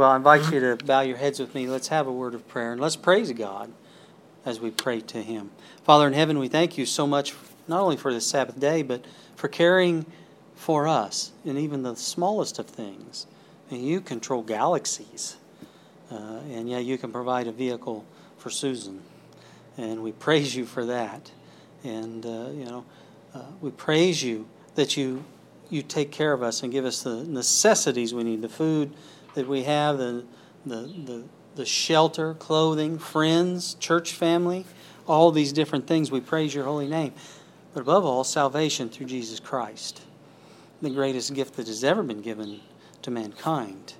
Well, I invite you to bow your heads with me. Let's have a word of prayer and let's praise God as we pray to Him. Father in heaven, we thank you so much, not only for this Sabbath day, but for caring for us in even the smallest of things. And you control galaxies. Uh, and yeah, you can provide a vehicle for Susan. And we praise you for that. And, uh, you know, uh, we praise you that you, you take care of us and give us the necessities we need the food that we have, the, the, the, the shelter, clothing, friends, church family, all these different things. We praise your holy name. But above all, salvation through Jesus Christ, the greatest gift that has ever been given to mankind.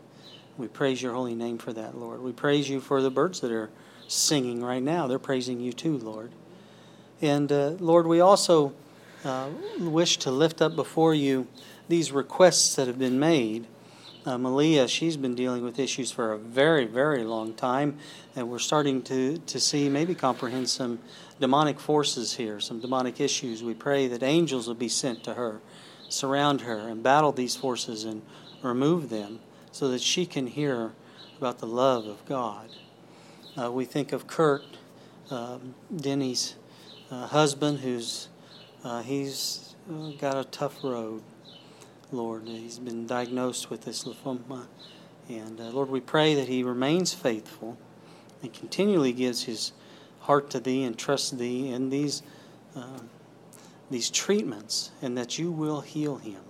We praise your holy name for that, Lord. We praise you for the birds that are singing right now. They're praising you too, Lord. And uh, Lord, we also uh, wish to lift up before you these requests that have been made uh, Malia, she's been dealing with issues for a very, very long time, and we're starting to, to see, maybe comprehend some demonic forces here, some demonic issues. We pray that angels will be sent to her, surround her, and battle these forces and remove them so that she can hear about the love of God. Uh, we think of Kurt, uh, Denny's uh, husband, who's uh, he's uh, got a tough road. Lord. He's been diagnosed with this lymphoma. And uh, Lord, we pray that he remains faithful and continually gives his heart to thee and trusts thee in these, uh, these treatments, and that you will heal him.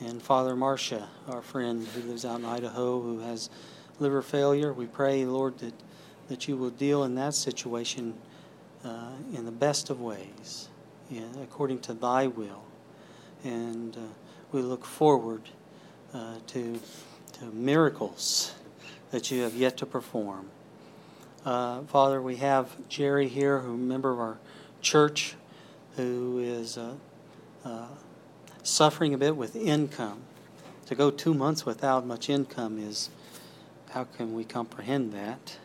And Father Marcia, our friend who lives out in Idaho, who has liver failure, we pray, Lord, that, that you will deal in that situation uh, in the best of ways, yeah, according to thy will. And uh, we look forward uh, to, to miracles that you have yet to perform. Uh, Father, we have Jerry here, who member of our church, who is uh, uh, suffering a bit with income. To go two months without much income is how can we comprehend that?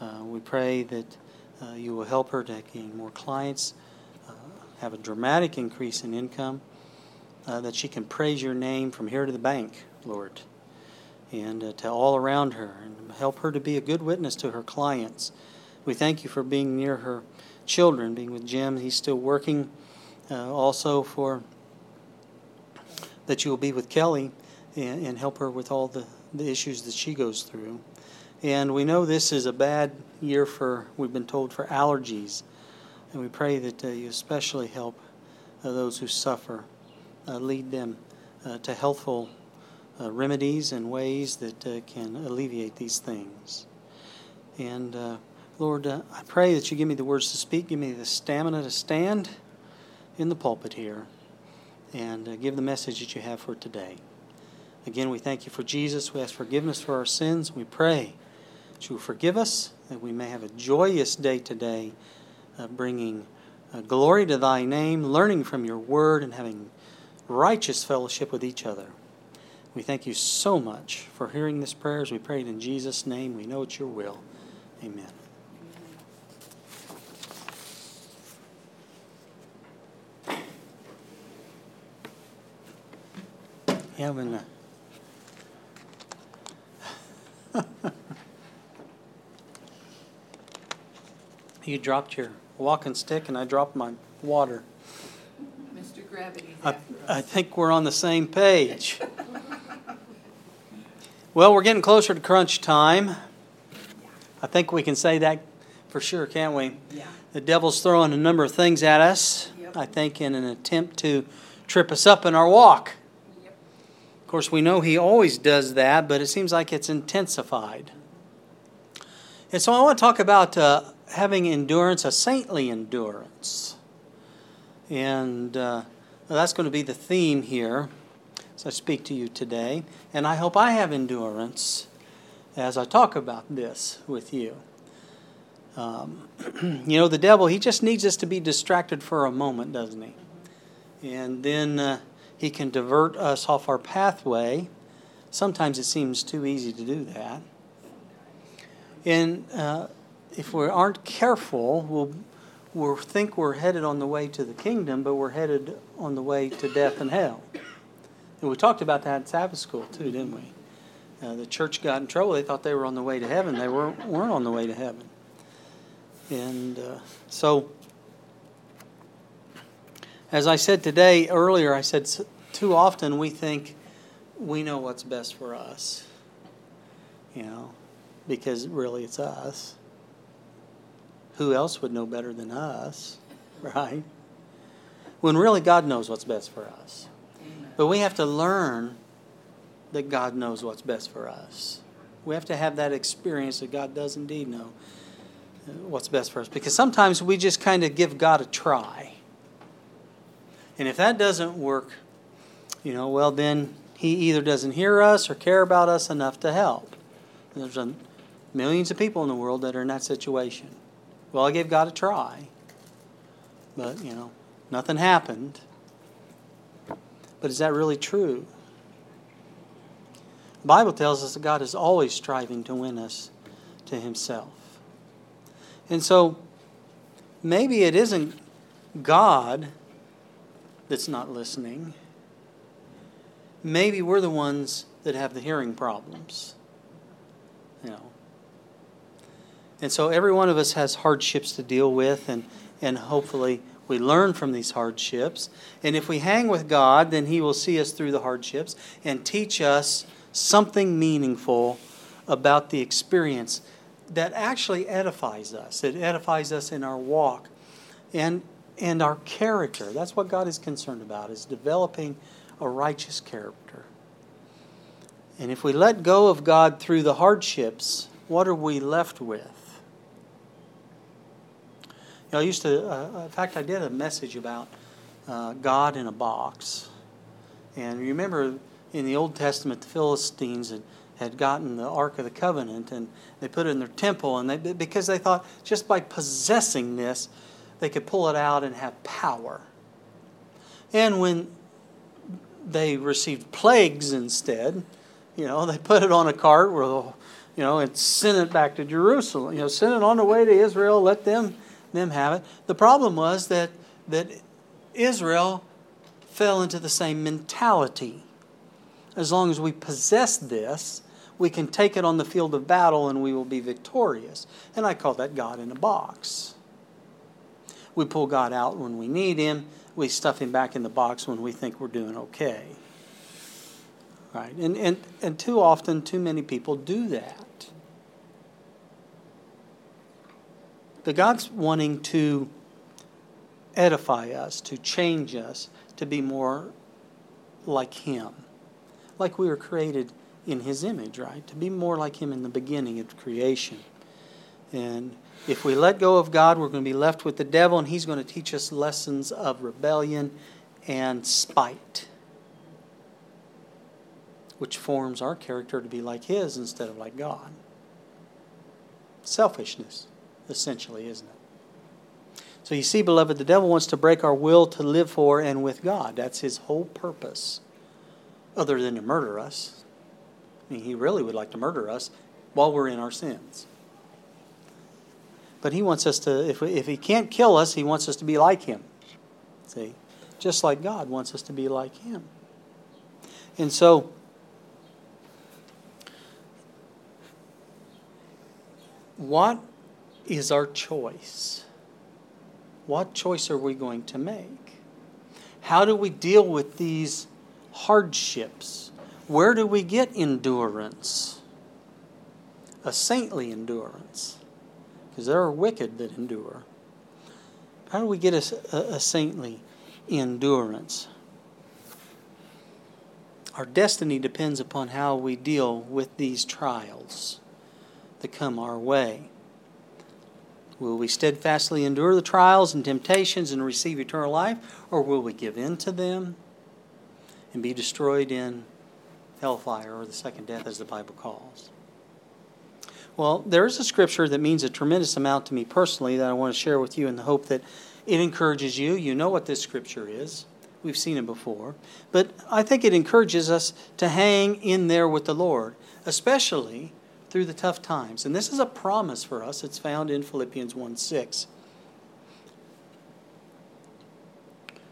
Uh, we pray that uh, you will help her to gain more clients, have a dramatic increase in income, uh, that she can praise your name from here to the bank, Lord, and uh, to all around her, and help her to be a good witness to her clients. We thank you for being near her children, being with Jim. He's still working. Uh, also for that you will be with Kelly and, and help her with all the, the issues that she goes through. And we know this is a bad year for, we've been told, for allergies. And we pray that uh, you especially help uh, those who suffer lead them uh, to healthful uh, remedies and ways that can alleviate these things. And Lord, I pray that you give me the words to speak, give me the stamina to stand in the pulpit here and give the message that you have for today. Again, we thank you for Jesus. We ask forgiveness for our sins. We pray that you will forgive us, that we may have a joyous day today, uh, bringing uh, glory to thy name, learning from your word, and having righteous fellowship with each other. We thank you so much for hearing this prayer as we prayed in Jesus' name. We know it's your will. Amen. A you dropped your walking stick and I dropped my water gravity. I, I think we're on the same page. well, we're getting closer to crunch time. I think we can say that for sure, can't we? Yeah. The devil's throwing a number of things at us, yep. I think, in an attempt to trip us up in our walk. Yep. Of course, we know he always does that, but it seems like it's intensified. And so I want to talk about uh, having endurance, a saintly endurance. And uh, well, that's going to be the theme here as I speak to you today. And I hope I have endurance as I talk about this with you. Um, you know, the devil, he just needs us to be distracted for a moment, doesn't he? And then uh, he can divert us off our pathway. Sometimes it seems too easy to do that. And uh, if we aren't careful, we'll we think we're headed on the way to the kingdom, but we're headed on the way to death and hell. And we talked about that in Sabbath school too, didn't we? uh, the church got in trouble. They thought they were on the way to heaven. They weren't, weren't on the way to heaven. And uh, so, as I said today, earlier, I said too often we think we know what's best for us. You know, because really it's us. Who else would know better than us, right? When really God knows what's best for us. But we have to learn that God knows what's best for us. We have to have that experience that God does indeed know uh, what's best for us. Because sometimes we just kind of give God a try. And if that doesn't work, you know, well, then He either doesn't hear us or care about us enough to help. There's a, millions of people in the world that are in that situation. Well, I gave God a try. But, you know, nothing happened. But is that really true? The Bible tells us that God is always striving to win us to Himself. And so maybe it isn't God that's not listening. Maybe we're the ones that have the hearing problems. You know. And so every one of us has hardships to deal with and, and hopefully we learn from these hardships. And if we hang with God, then He will see us through the hardships and teach us something meaningful about the experience that actually edifies us. It edifies us in our walk and and our character. That's what God is concerned about is developing a righteous character. And if we let go of God through the hardships, what are we left with? You know, I used to, uh, in fact, I did a message about uh, God in a box. And remember in the Old Testament, the Philistines had, had gotten the Ark of the Covenant and they put it in their temple, and they, because they thought just by possessing this, they could pull it out and have power. And when they received plagues instead, you know, they put it on a cart where the, you know, and sent it back to Jerusalem. You know, send it on the way to Israel, let them them have it. The problem was that that Israel fell into the same mentality as long as we possess this, we can take it on the field of battle and we will be victorious. And I call that God in a box. We pull God out when we need Him, we stuff Him back in the box when we think we're doing okay. Right? And, and, and too often, too many people do that. But God's wanting to edify us, to change us, to be more like Him like we were created in His image, right? To be more like Him in the beginning of creation. And if we let go of God, we're going to be left with the devil, and he's going to teach us lessons of rebellion and spite, which forms our character to be like His instead of like God. Selfishness, essentially, isn't it? So you see, beloved, the devil wants to break our will to live for and with God. That's his whole purpose other than to murder us. I mean, he really would like to murder us while we're in our sins. But he wants us to, if, we, if he can't kill us, he wants us to be like him. See? Just like God wants us to be like him. And so, what is our choice? What choice are we going to make? How do we deal with these hardships. Where do we get endurance? A saintly endurance. Because there are wicked that endure. How do we get a, a, a saintly endurance? Our destiny depends upon how we deal with these trials that come our way. Will we steadfastly endure the trials and temptations and receive eternal life, or will we give in to them? and be destroyed in hellfire or the second death, as the Bible calls. Well, there is a scripture that means a tremendous amount to me personally that I want to share with you in the hope that it encourages you. You know what this scripture is. We've seen it before. But I think it encourages us to hang in there with the Lord, especially through the tough times. And this is a promise for us. It's found in Philippians 1 6.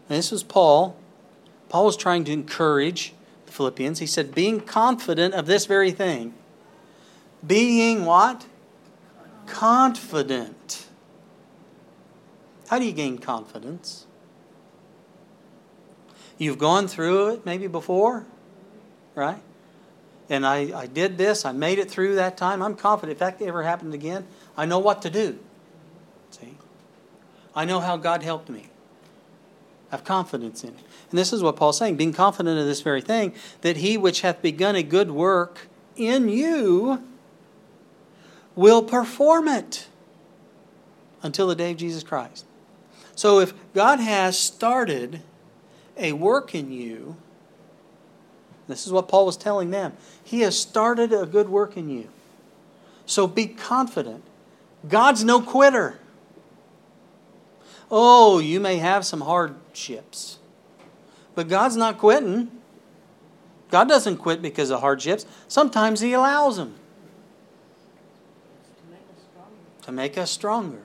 And this was Paul Paul was trying to encourage the Philippians. He said, being confident of this very thing. Being what? Confident. How do you gain confidence? You've gone through it maybe before, right? And I, I did this, I made it through that time. I'm confident if that ever happened again, I know what to do. See? I know how God helped me. I have confidence in it. And this is what Paul's saying being confident of this very thing, that he which hath begun a good work in you will perform it until the day of Jesus Christ. So if God has started a work in you, this is what Paul was telling them. He has started a good work in you. So be confident. God's no quitter. Oh, you may have some hardships, but God's not quitting. God doesn't quit because of hardships. Sometimes He allows them to make us stronger.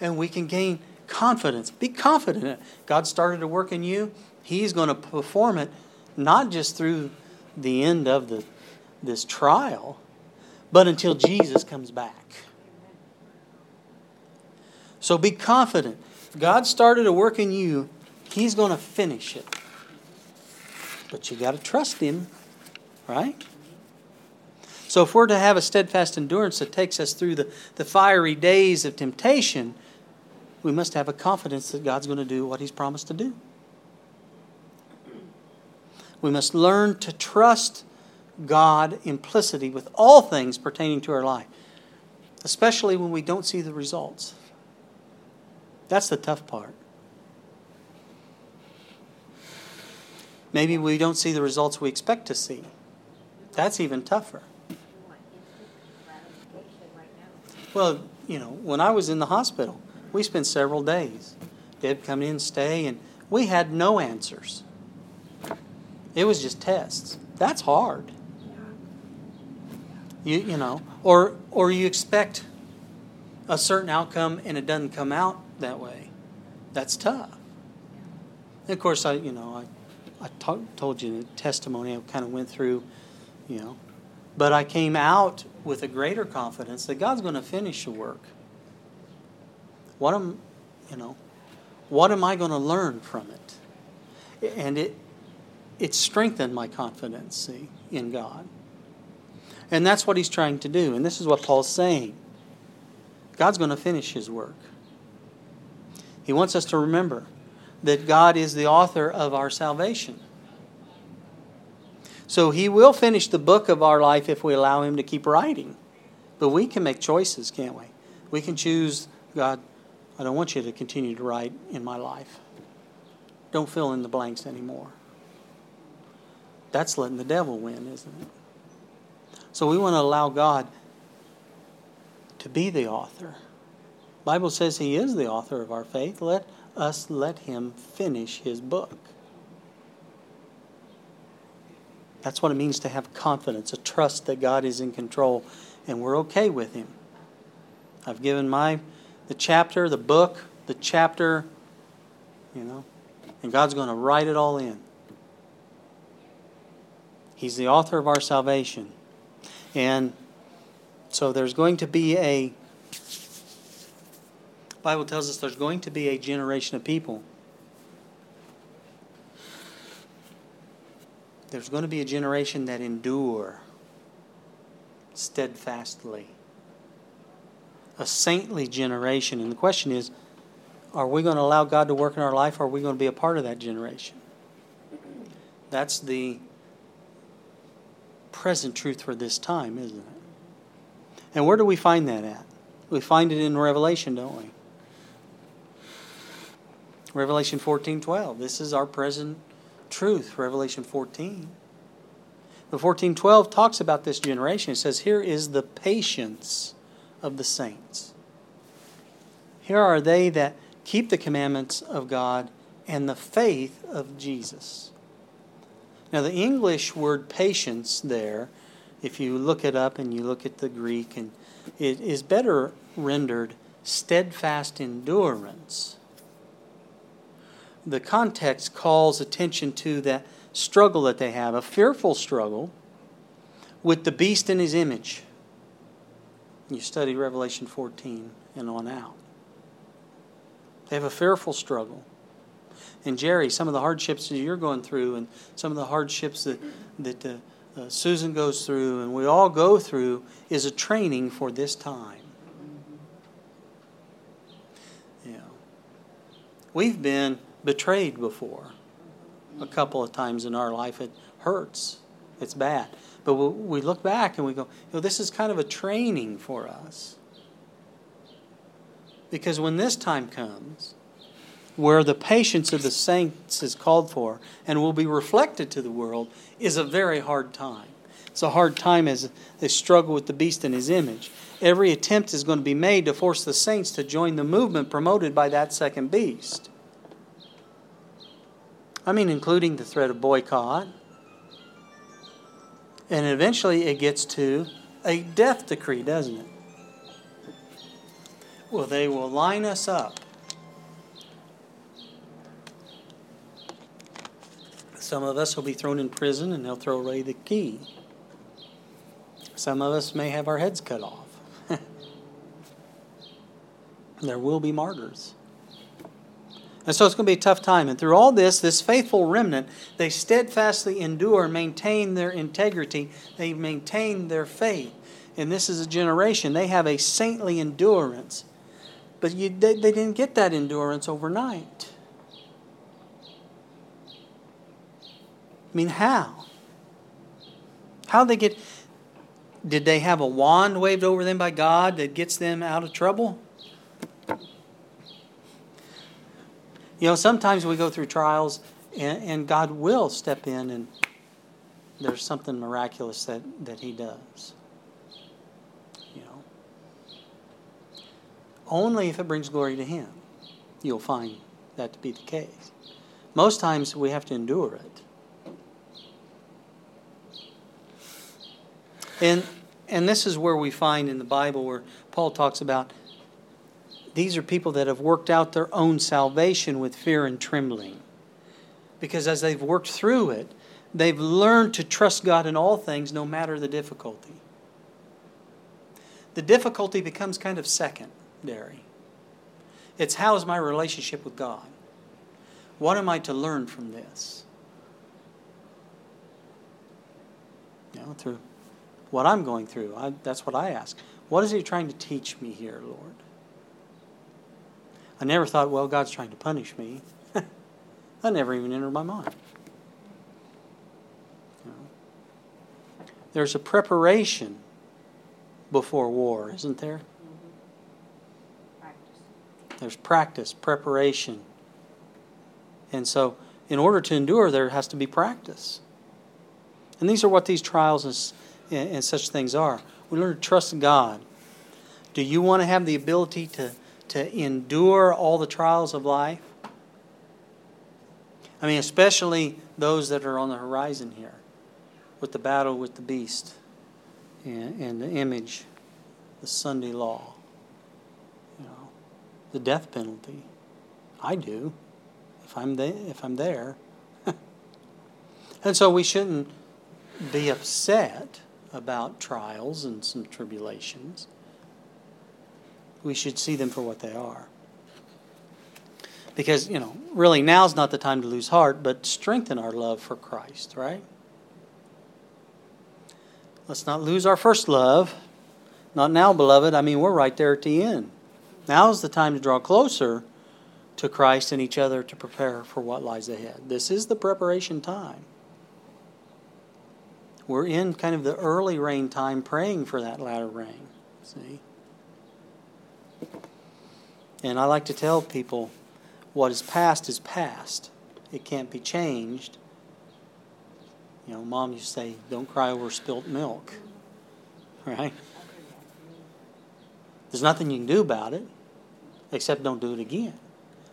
And we can gain confidence. Be confident. God started to work in you, He's going to perform it not just through the end of the, this trial, but until Jesus comes back. So be confident. God started a work in you, He's going to finish it. But you got to trust Him, right? So if we're to have a steadfast endurance that takes us through the, the fiery days of temptation, we must have a confidence that God's going to do what He's promised to do. We must learn to trust God implicitly with all things pertaining to our life, especially when we don't see the results. That's the tough part. Maybe we don't see the results we expect to see. That's even tougher. Well, you know, when I was in the hospital, we spent several days. Deb come in, stay, and we had no answers. It was just tests. That's hard. You you know, or or you expect a certain outcome and it doesn't come out that way. That's tough. And of course, I you know I I to- told you the testimony I kind of went through, you know, but I came out with a greater confidence that God's going to finish the work. What am you know, what am I going to learn from it? And it it strengthened my confidence see, in God. And that's what he's trying to do. And this is what Paul's saying God's going to finish his work. He wants us to remember that God is the author of our salvation. So he will finish the book of our life if we allow him to keep writing. But we can make choices, can't we? We can choose, God, I don't want you to continue to write in my life. Don't fill in the blanks anymore. That's letting the devil win, isn't it? So we want to allow God to be the author. Bible says he is the author of our faith. Let us let him finish his book. That's what it means to have confidence, a trust that God is in control and we're okay with him. I've given my the chapter, the book, the chapter, you know, and God's going to write it all in. He's the author of our salvation. And so there's going to be a Bible tells us there's going to be a generation of people. There's going to be a generation that endure steadfastly. A saintly generation. And the question is are we going to allow God to work in our life or are we going to be a part of that generation? That's the present truth for this time, isn't it? And where do we find that at? We find it in Revelation, don't we? Revelation 14 12. This is our present truth, Revelation 14. The 1412 talks about this generation. It says, Here is the patience of the saints. Here are they that keep the commandments of God and the faith of Jesus. Now, the English word patience there, if you look it up and you look at the Greek, and it is better rendered steadfast endurance. The context calls attention to that struggle that they have, a fearful struggle with the beast in his image. You study Revelation 14 and on out. They have a fearful struggle. And Jerry, some of the hardships that you're going through, and some of the hardships that that uh, uh, Susan goes through, and we all go through, is a training for this time. Yeah, we've been betrayed before, a couple of times in our life. It hurts. It's bad. But we look back and we go, you know, this is kind of a training for us. Because when this time comes, where the patience of the saints is called for and will be reflected to the world, is a very hard time. It's a hard time as they struggle with the beast in his image. Every attempt is going to be made to force the saints to join the movement promoted by that second beast. I mean, including the threat of boycott, and eventually it gets to a death decree, doesn't it? Well, they will line us up. Some of us will be thrown in prison and they'll throw away the key. Some of us may have our heads cut off. there will be martyrs. And so it's going to be a tough time. And through all this, this faithful remnant, they steadfastly endure, maintain their integrity, they maintain their faith. And this is a generation, they have a saintly endurance. But you, they, they didn't get that endurance overnight. Mean, how? How they get. Did they have a wand waved over them by God that gets them out of trouble? You know, sometimes we go through trials and, and God will step in and there's something miraculous that, that He does. You know, only if it brings glory to Him, you'll find that to be the case. Most times we have to endure it. And and this is where we find in the Bible where Paul talks about these are people that have worked out their own salvation with fear and trembling. Because as they've worked through it, they've learned to trust God in all things, no matter the difficulty. The difficulty becomes kind of secondary. It's how is my relationship with God? What am I to learn from this? You know, through what I'm going through, I, that's what I ask. What is He trying to teach me here, Lord? I never thought, well, God's trying to punish me. that never even entered my mind. You know. There's a preparation before war, isn't there? There's practice, preparation. And so, in order to endure, there has to be practice. And these are what these trials and, and such things are. We learn to trust God. Do you want to have the ability to to endure all the trials of life? I mean, especially those that are on the horizon here with the battle with the beast and, and the image, the Sunday law, you know, the death penalty. I do if I'm, if I'm there. and so we shouldn't be upset about trials and some tribulations we should see them for what they are. Because, you know, really now's not the time to lose heart, but strengthen our love for Christ, right? Let's not lose our first love. Not now, beloved. I mean, we're right there at the end. Now's the time to draw closer to Christ and each other to prepare for what lies ahead. This is the preparation time. We're in kind of the early rain time praying for that latter rain. See? And I like to tell people what is past is past. It can't be changed. You know, mom used to say, don't cry over spilt milk. Right? There's nothing you can do about it except don't do it again.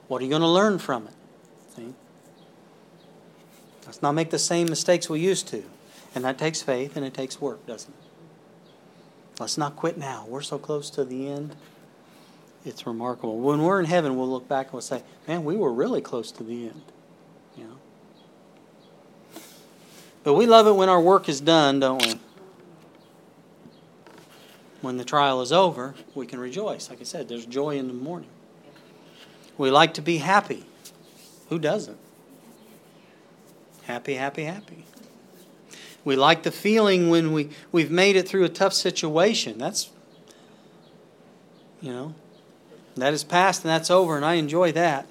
What are you going to learn from it? See? Let's not make the same mistakes we used to. And that takes faith and it takes work, doesn't it? Let's not quit now. We're so close to the end it's remarkable. When we're in heaven, we'll look back and we'll say, man, we were really close to the end. You know? But we love it when our work is done, don't we? When the trial is over, we can rejoice. Like I said, there's joy in the morning. We like to be happy. Who doesn't? Happy, happy, happy. We like the feeling when we, we've made it through a tough situation. That's, you know, that is past and that's over, and I enjoy that.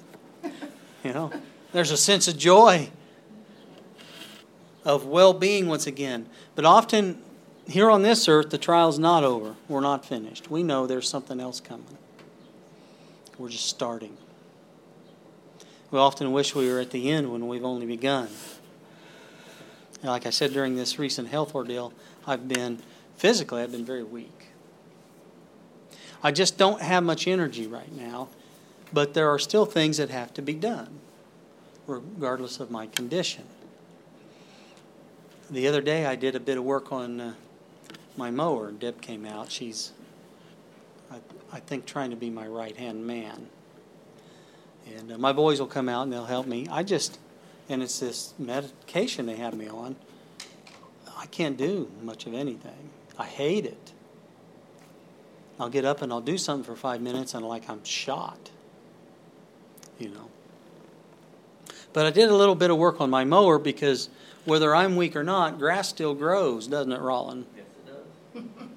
You know, there's a sense of joy, of well being once again. But often, here on this earth, the trial's not over. We're not finished. We know there's something else coming. We're just starting. We often wish we were at the end when we've only begun. And like I said during this recent health ordeal, I've been physically, I've been very weak. I just don't have much energy right now, but there are still things that have to be done, regardless of my condition. The other day, I did a bit of work on uh, my mower. Deb came out. She's, I, I think, trying to be my right hand man. And uh, my boys will come out and they'll help me. I just, and it's this medication they have me on. I can't do much of anything. I hate it. I'll get up and I'll do something for five minutes and like I'm shot. You know. But I did a little bit of work on my mower because whether I'm weak or not, grass still grows, doesn't it, Rollin? Yes, it does.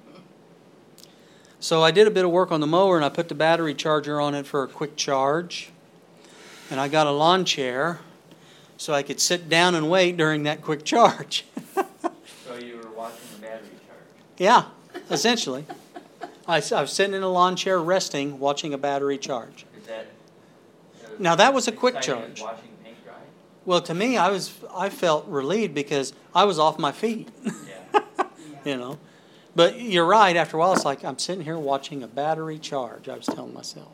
So I did a bit of work on the mower and I put the battery charger on it for a quick charge. And I got a lawn chair so I could sit down and wait during that quick charge. So you were watching the battery charge. yeah, essentially. I, I was sitting in a lawn chair resting, watching a battery charge. Is that? uh, Now, that was a quick charge. Watching paint dry? Well, to me, I was I felt relieved because I was off my feet, Yeah. you know. But you're right. After a while, it's like I'm sitting here watching a battery charge. I was telling myself.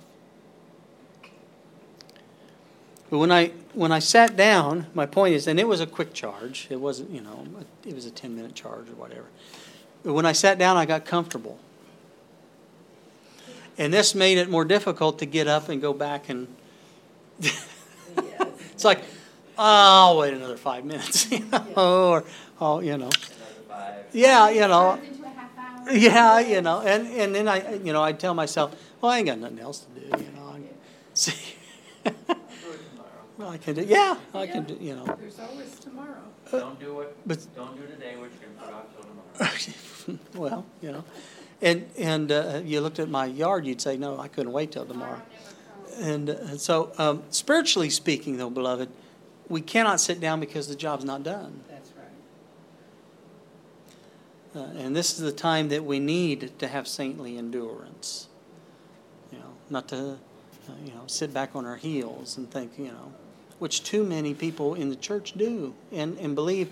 But when I when I sat down, my point is, and it was a quick charge. It wasn't, you know, it was a ten minute charge or whatever. But when I sat down, I got comfortable. And this made it more difficult to get up and go back and. it's like, oh, I'll wait another five minutes, you know, or oh, you know, yeah, you know, yeah, you know, and and then I, you know, I tell myself, well, I ain't got nothing else to do, you know. See, I'll do it tomorrow. well, I can do, yeah, I can do, you know. There's always tomorrow. Don't do it, But don't do today what you're gonna put off till tomorrow. well, you know, and and uh, you looked at my yard, you'd say, no, I couldn't wait till tomorrow. And uh, so, um, spiritually speaking, though, beloved, we cannot sit down because the job's not done. That's right. Uh, and this is the time that we need to have saintly endurance. You know, not to, uh, you know, sit back on our heels and think, you know, which too many people in the church do and, and believe,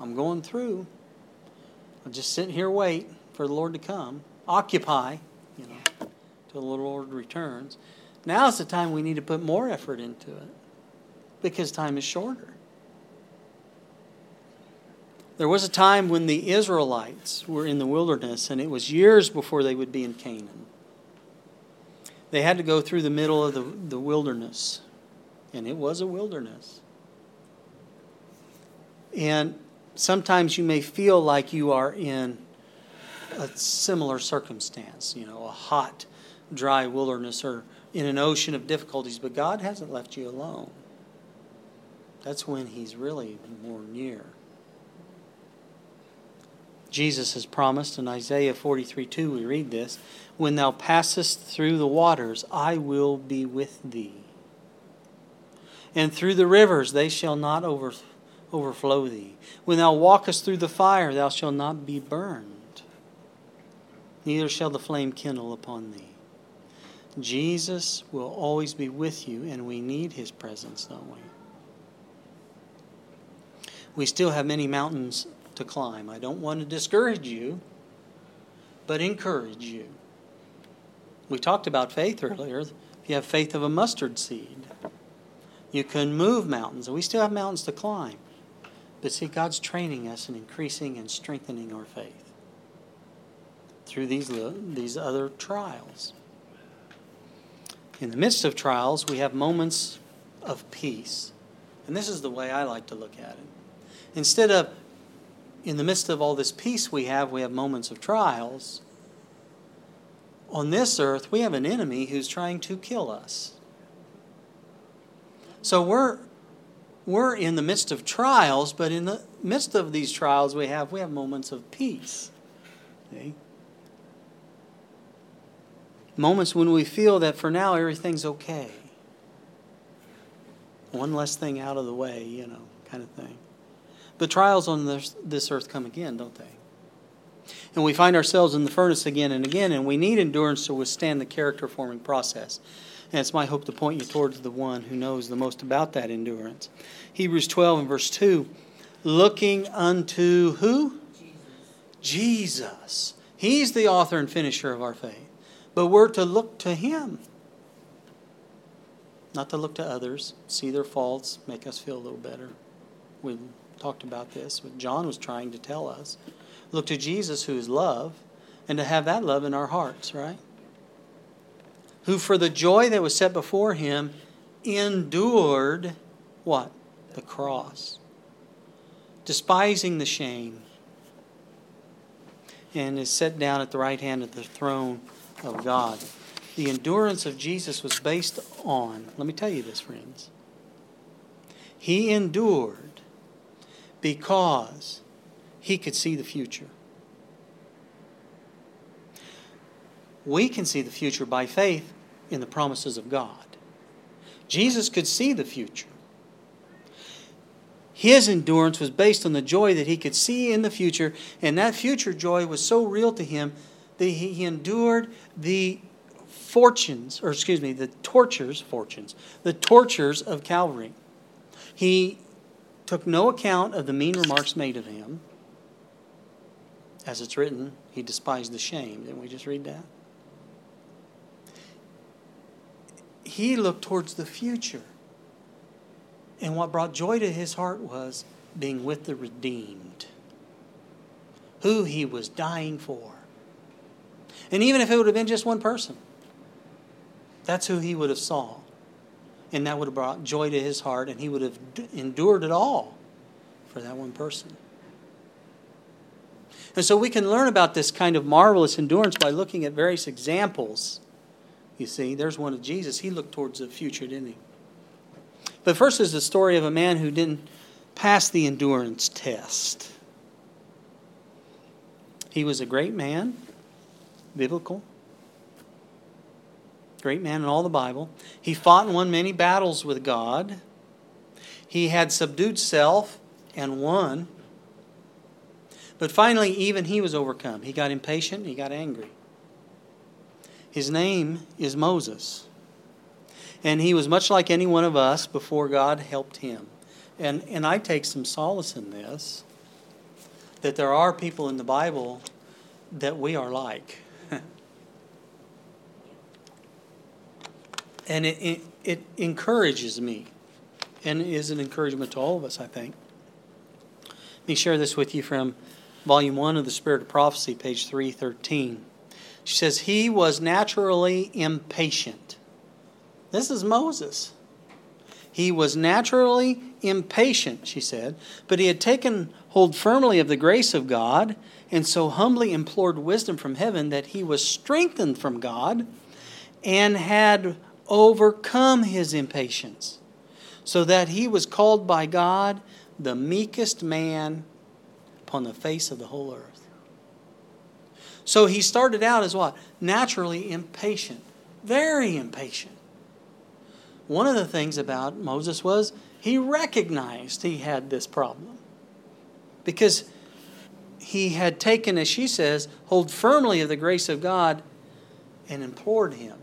I'm going through. I'll just sit here, wait for the Lord to come, occupy, you know, till the Lord returns. Now's the time we need to put more effort into it because time is shorter. There was a time when the Israelites were in the wilderness, and it was years before they would be in Canaan. They had to go through the middle of the, the wilderness, and it was a wilderness. And sometimes you may feel like you are in a similar circumstance, you know, a hot, dry wilderness or in an ocean of difficulties, but God hasn't left you alone. That's when He's really more near. Jesus has promised in Isaiah 43 2, we read this When thou passest through the waters, I will be with thee. And through the rivers, they shall not over, overflow thee. When thou walkest through the fire, thou shalt not be burned, neither shall the flame kindle upon thee. Jesus will always be with you, and we need his presence, don't we? We still have many mountains to climb. I don't want to discourage you, but encourage you. We talked about faith earlier. If you have faith of a mustard seed, you can move mountains. And we still have mountains to climb. But see, God's training us and increasing and strengthening our faith through these, these other trials. In the midst of trials, we have moments of peace. And this is the way I like to look at it. Instead of, in the midst of all this peace we have, we have moments of trials. On this earth, we have an enemy who's trying to kill us. So we're we're in the midst of trials, but in the midst of these trials we have we have moments of peace. See? Moments when we feel that for now everything's okay. One less thing out of the way, you know, kind of thing. But trials on this, this earth come again, don't they? And we find ourselves in the furnace again and again, and we need endurance to withstand the character forming process. And it's my hope to point you towards the one who knows the most about that endurance. Hebrews 12 and verse 2 looking unto who? Jesus. Jesus. He's the author and finisher of our faith. But we're to look to Him. Not to look to others, see their faults, make us feel a little better. We talked about this, what John was trying to tell us. Look to Jesus, who is love, and to have that love in our hearts, right? Who, for the joy that was set before him, endured what? The cross. Despising the shame, and is set down at the right hand of the throne of God. The endurance of Jesus was based on, let me tell you this, friends. He endured because he could see the future. We can see the future by faith in the promises of God. Jesus could see the future. His endurance was based on the joy that he could see in the future, and that future joy was so real to him that he endured the fortunes, or excuse me, the tortures, fortunes, the tortures of Calvary. He took no account of the mean remarks made of him. As it's written, he despised the shame. Didn't we just read that? He looked towards the future. And what brought joy to his heart was being with the redeemed, who he was dying for. And even if it would have been just one person, that's who he would have saw. And that would have brought joy to his heart, and he would have endured it all for that one person. And so we can learn about this kind of marvelous endurance by looking at various examples. You see, there's one of Jesus. He looked towards the future, didn't he? But first is the story of a man who didn't pass the endurance test. He was a great man, biblical, great man in all the Bible. He fought and won many battles with God. He had subdued self and won. But finally, even he was overcome. He got impatient, he got angry. His name is Moses. And he was much like any one of us before God helped him. And, and I take some solace in this that there are people in the Bible that we are like. and it, it, it, encourages me and is an encouragement to all of us, I think. Let me share this with you from Volume 1 of the Spirit of Prophecy, page 313. She says, He was naturally impatient. This is Moses. He was naturally impatient, she said, but he had taken hold firmly of the grace of God and so humbly implored wisdom from heaven that he was strengthened from God and had overcome his impatience, so that he was called by God the meekest man upon the face of the whole earth. So he started out as what? Naturally impatient, very impatient. One of the things about Moses was he recognized he had this problem because he had taken, as she says, hold firmly of the grace of God and implored him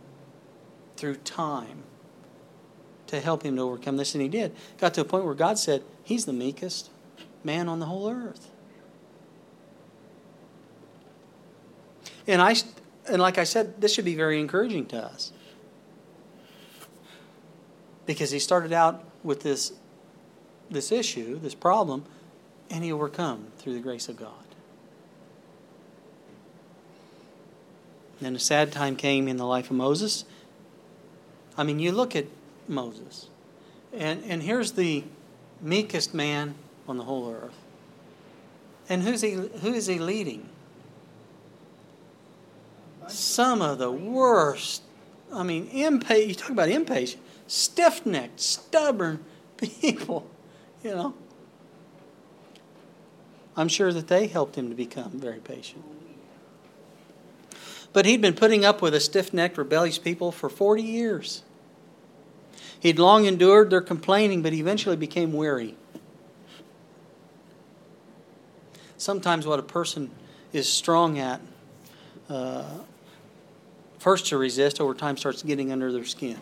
through time to help him to overcome this, and he did. Got to a point where God said, He's the meekest man on the whole earth. And I and like I said, this should be very encouraging to us. Because he started out with this this issue, this problem, and he overcome through the grace of God. Then a sad time came in the life of Moses. I mean, you look at Moses, and, and here's the meekest man on the whole earth. And who's he, who is he leading? Some of the worst, I mean, impatient, you talk about impatient, stiff necked, stubborn people, you know. I'm sure that they helped him to become very patient. But he'd been putting up with a stiff necked, rebellious people for 40 years. He'd long endured their complaining, but he eventually became weary. Sometimes what a person is strong at, uh, first to resist, over time starts getting under their skin.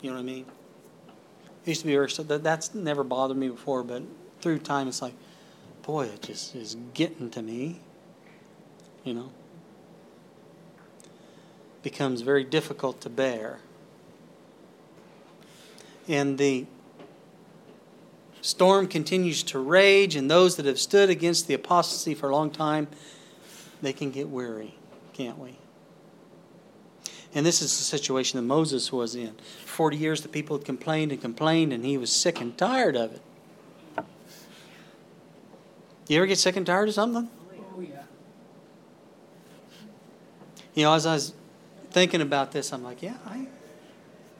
You know what I mean? It used to be very, that, that's never bothered me before, but through time it's like, boy, it just is getting to me. You know? Becomes very difficult to bear. And the storm continues to rage, and those that have stood against the apostasy for a long time, they can get weary, can't we? And this is the situation that Moses was in. For 40 years, the people had complained and complained, and he was sick and tired of it. You ever get sick and tired of something? Oh, yeah. You know, as I was thinking about this, I'm like, yeah, I,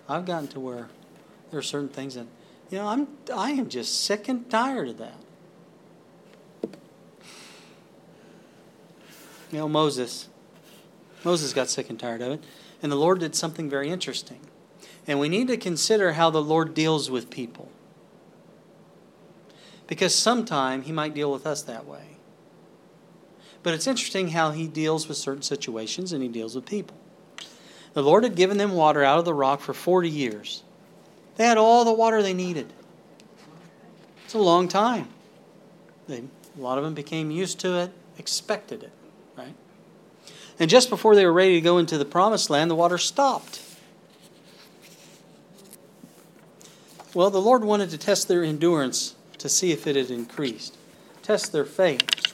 I've gotten to where there are certain things that, you know, I'm, I am just sick and tired of that. You know, Moses, Moses got sick and tired of it, and the Lord did something very interesting. And we need to consider how the Lord deals with people. Because sometime he might deal with us that way. But it's interesting how he deals with certain situations and he deals with people. The Lord had given them water out of the rock for 40 years. They had all the water they needed. It's a long time. They, a lot of them became used to it, expected it? And just before they were ready to go into the promised land, the water stopped. Well, the Lord wanted to test their endurance to see if it had increased, test their faith.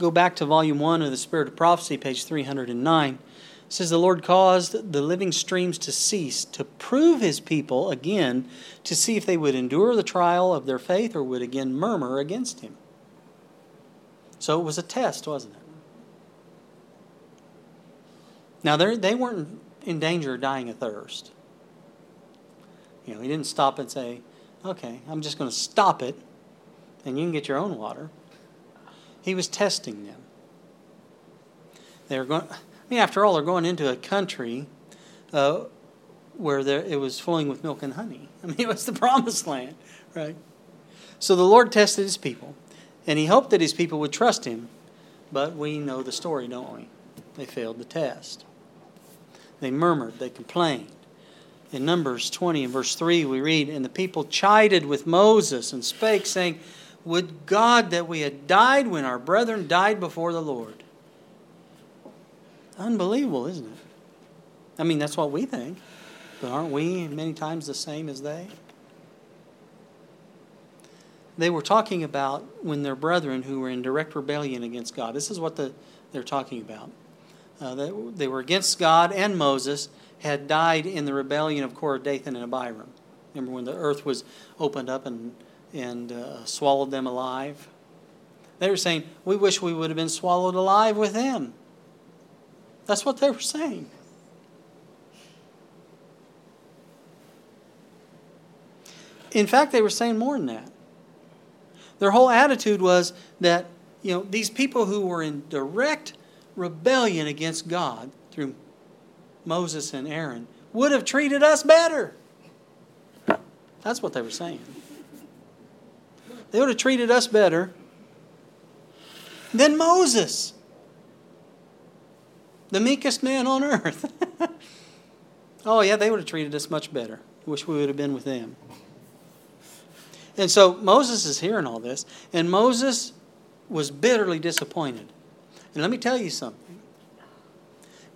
Go back to volume 1 of the Spirit of Prophecy, page 309. It says, The Lord caused the living streams to cease to prove his people again to see if they would endure the trial of their faith or would again murmur against him. So it was a test, wasn't it? Now, they weren't in danger of dying of thirst. You know, he didn't stop and say, okay, I'm just going to stop it and you can get your own water. He was testing them. They were going, I mean, after all, they're going into a country uh, where there, it was flowing with milk and honey. I mean, it was the promised land, right? So the Lord tested his people, and he hoped that his people would trust him, but we know the story, don't we? They failed the test. They murmured, they complained in Numbers 20 and verse 3, we read, And the people chided with Moses and spake, saying, Would God that we had died when our brethren died before the Lord. Unbelievable, isn't it? I mean, that's what we think. But aren't we many times the same as they? They were talking about when their brethren who were in direct rebellion against God. This is what the, they're talking about. Uh, they, they were against God and Moses had died in the rebellion of Korah, Dathan, and Abiram. Remember when the earth was opened up and, and uh, swallowed them alive? They were saying, We wish we would have been swallowed alive with them. That's what they were saying. In fact, they were saying more than that. Their whole attitude was that, you know, these people who were in direct rebellion against God through Moses and Aaron would have treated us better. That's what they were saying. They would have treated us better than Moses, the meekest man on earth. oh, yeah, they would have treated us much better. Wish we would have been with them. And so Moses is hearing all this, and Moses was bitterly disappointed. And let me tell you something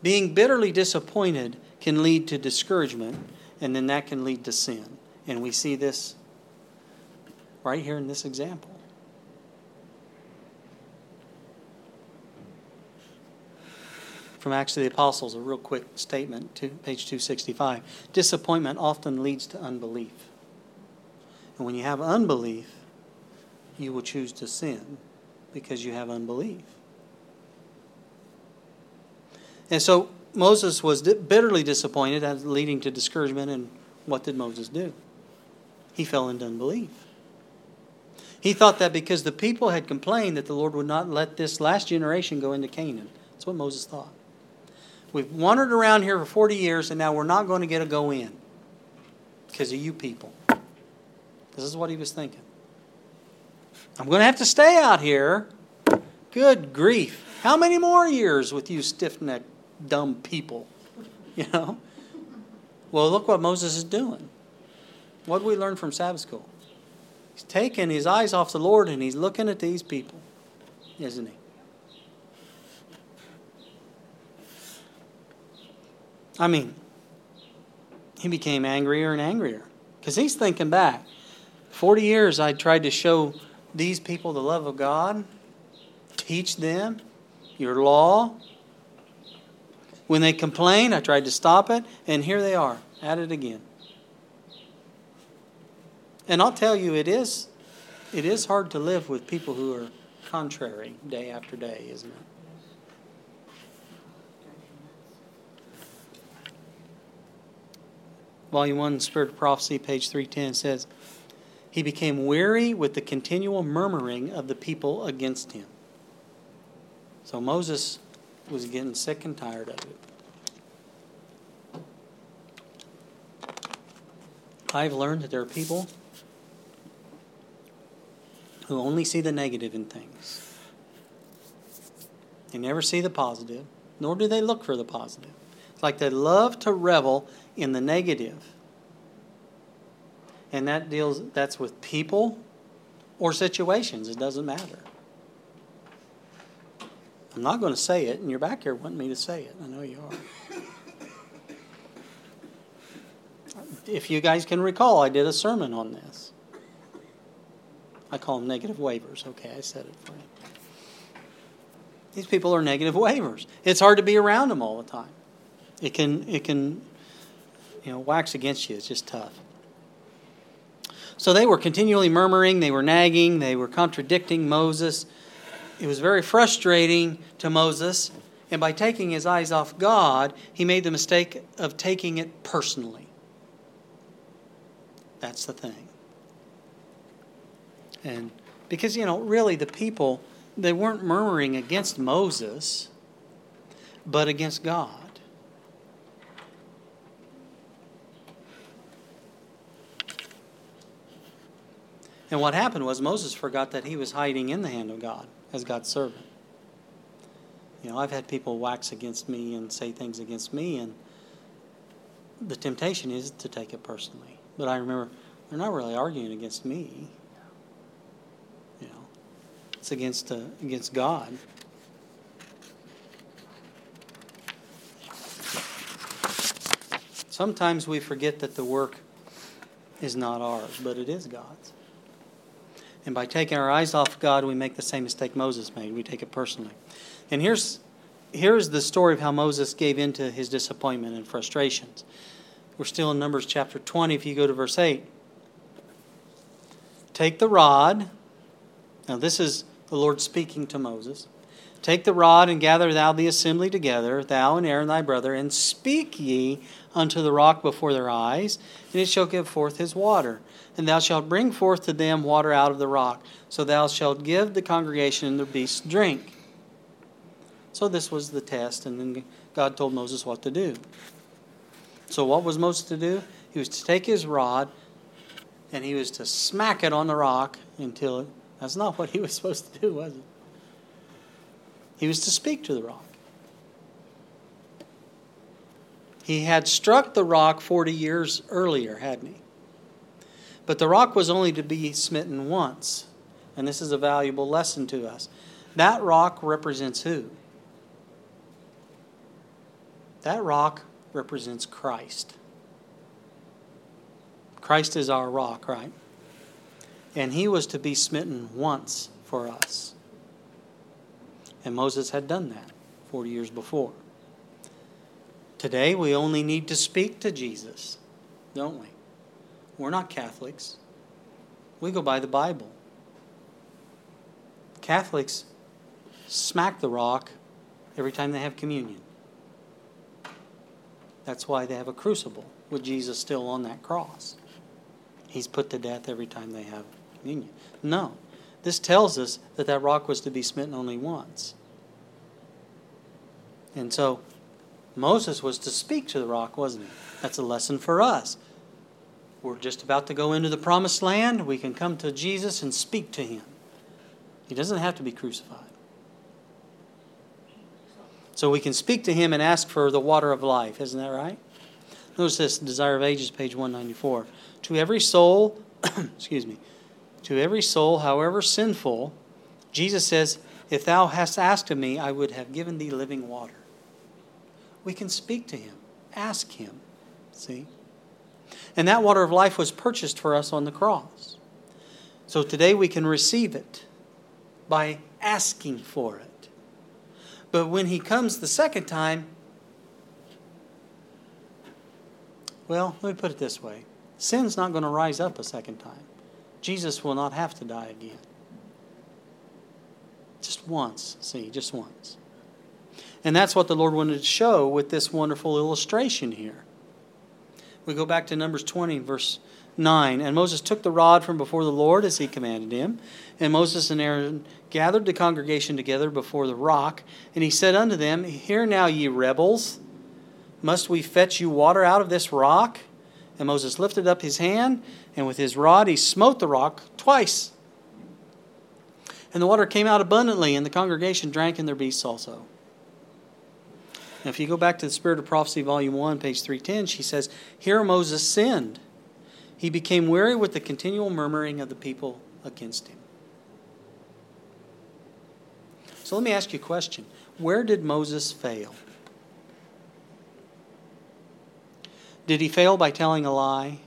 being bitterly disappointed can lead to discouragement, and then that can lead to sin. And we see this right here in this example. From Acts of the Apostles, a real quick statement to page 265. Disappointment often leads to unbelief. And when you have unbelief, you will choose to sin because you have unbelief. And so Moses was bitterly disappointed, leading to discouragement. And what did Moses do? He fell into unbelief. He thought that because the people had complained that the Lord would not let this last generation go into Canaan. That's what Moses thought. We've wandered around here for 40 years and now we're not going to get a go in because of you people. This is what he was thinking. I'm going to have to stay out here. Good grief. How many more years with you stiff necked, dumb people? You know? Well, look what Moses is doing. What do we learn from Sabbath school? He's taking his eyes off the Lord and he's looking at these people, isn't he? I mean, he became angrier and angrier because he's thinking back. 40 years I tried to show these people the love of God, teach them your law. When they complain, I tried to stop it, and here they are, at it again. And I'll tell you, it is, it is hard to live with people who are contrary day after day, isn't it? Volume 1, Spirit of Prophecy, page 310 says, He became weary with the continual murmuring of the people against him. So Moses was getting sick and tired of it. I've learned that there are people who only see the negative in things. They never see the positive, nor do they look for the positive. It's like they love to revel in the negative. And that deals that's with people or situations, it doesn't matter. I'm not going to say it, and you're back here wanting me to say it. I know you are. if you guys can recall, I did a sermon on this. I call them negative wavers. Okay, I said it for you. These people are negative wavers. It's hard to be around them all the time. It can it can you know wax against you. It's just tough. So they were continually murmuring, they were nagging, they were contradicting Moses. It was very frustrating to Moses, and by taking his eyes off God, he made the mistake of taking it personally. That's the thing. And because, you know, really the people, they weren't murmuring against Moses, but against God. And what happened was Moses forgot that he was hiding in the hand of God as God's servant. You know, I've had people wax against me and say things against me, and the temptation is to take it personally. But I remember they're not really arguing against me. You know, it's against uh, against God. Sometimes we forget that the work is not ours, but it is God's. And by taking our eyes off God, we make the same mistake Moses made. We take it personally. And here's, here's the story of how Moses gave in to his disappointment and frustrations. We're still in Numbers chapter 20, if you go to verse 8. Take the rod. Now, this is the Lord speaking to Moses. Take the rod and gather thou the assembly together, thou and Aaron thy brother, and speak ye unto the rock before their eyes, and it shall give forth his water and thou shalt bring forth to them water out of the rock. So thou shalt give the congregation and the beasts drink. So this was the test, and then God told Moses what to do. So what was Moses to do? He was to take his rod and he was to smack it on the rock until it, that's not what he was supposed to do, was it? He was to speak to the rock. He had struck the rock 40 years earlier, hadn't he? But the rock was only to be smitten once. And this is a valuable lesson to us. That rock represents who? That rock represents Christ. Christ is our rock, right? And he was to be smitten once for us. And Moses had done that 40 years before. Today, we only need to speak to Jesus, don't we? We're not Catholics. We go by the Bible. Catholics smack the rock every time they have communion. That's why they have a crucible with Jesus still on that cross. He's put to death every time they have communion. No. This tells us that that rock was to be smitten only once. And so Moses was to speak to the rock, wasn't he? That's a lesson for us. We're just about to go into the promised land. We can come to Jesus and speak to him. He doesn't have to be crucified. So we can speak to him and ask for the water of life. Isn't that right? Notice this Desire of Ages, page 194. To every soul, excuse me, to every soul, however sinful, Jesus says, If thou hast asked of me, I would have given thee living water. We can speak to him, ask him. See? And that water of life was purchased for us on the cross. So today we can receive it by asking for it. But when he comes the second time, well, let me put it this way sin's not going to rise up a second time. Jesus will not have to die again. Just once, see, just once. And that's what the Lord wanted to show with this wonderful illustration here. We go back to Numbers 20, verse 9. And Moses took the rod from before the Lord as he commanded him. And Moses and Aaron gathered the congregation together before the rock. And he said unto them, Hear now, ye rebels, must we fetch you water out of this rock? And Moses lifted up his hand, and with his rod he smote the rock twice. And the water came out abundantly, and the congregation drank, and their beasts also. If you go back to the Spirit of Prophecy, Volume 1, page 310, she says, Here Moses sinned. He became weary with the continual murmuring of the people against him. So let me ask you a question Where did Moses fail? Did he fail by telling a lie?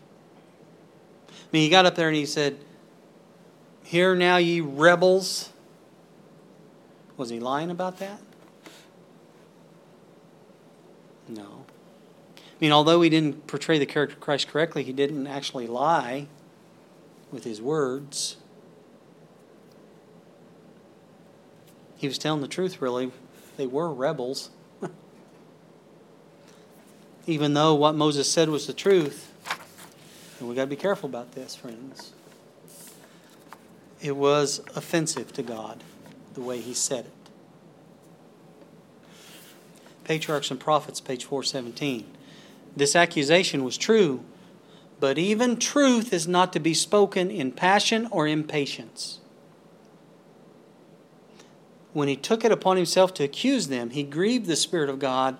I mean, he got up there and he said, Hear now, ye rebels. Was he lying about that? No. I mean, although he didn't portray the character of Christ correctly, he didn't actually lie with his words. He was telling the truth, really. They were rebels. Even though what Moses said was the truth, and we got to be careful about this, friends. It was offensive to God the way he said it. Patriarchs and Prophets, page 417. This accusation was true, but even truth is not to be spoken in passion or impatience. When he took it upon himself to accuse them, he grieved the Spirit of God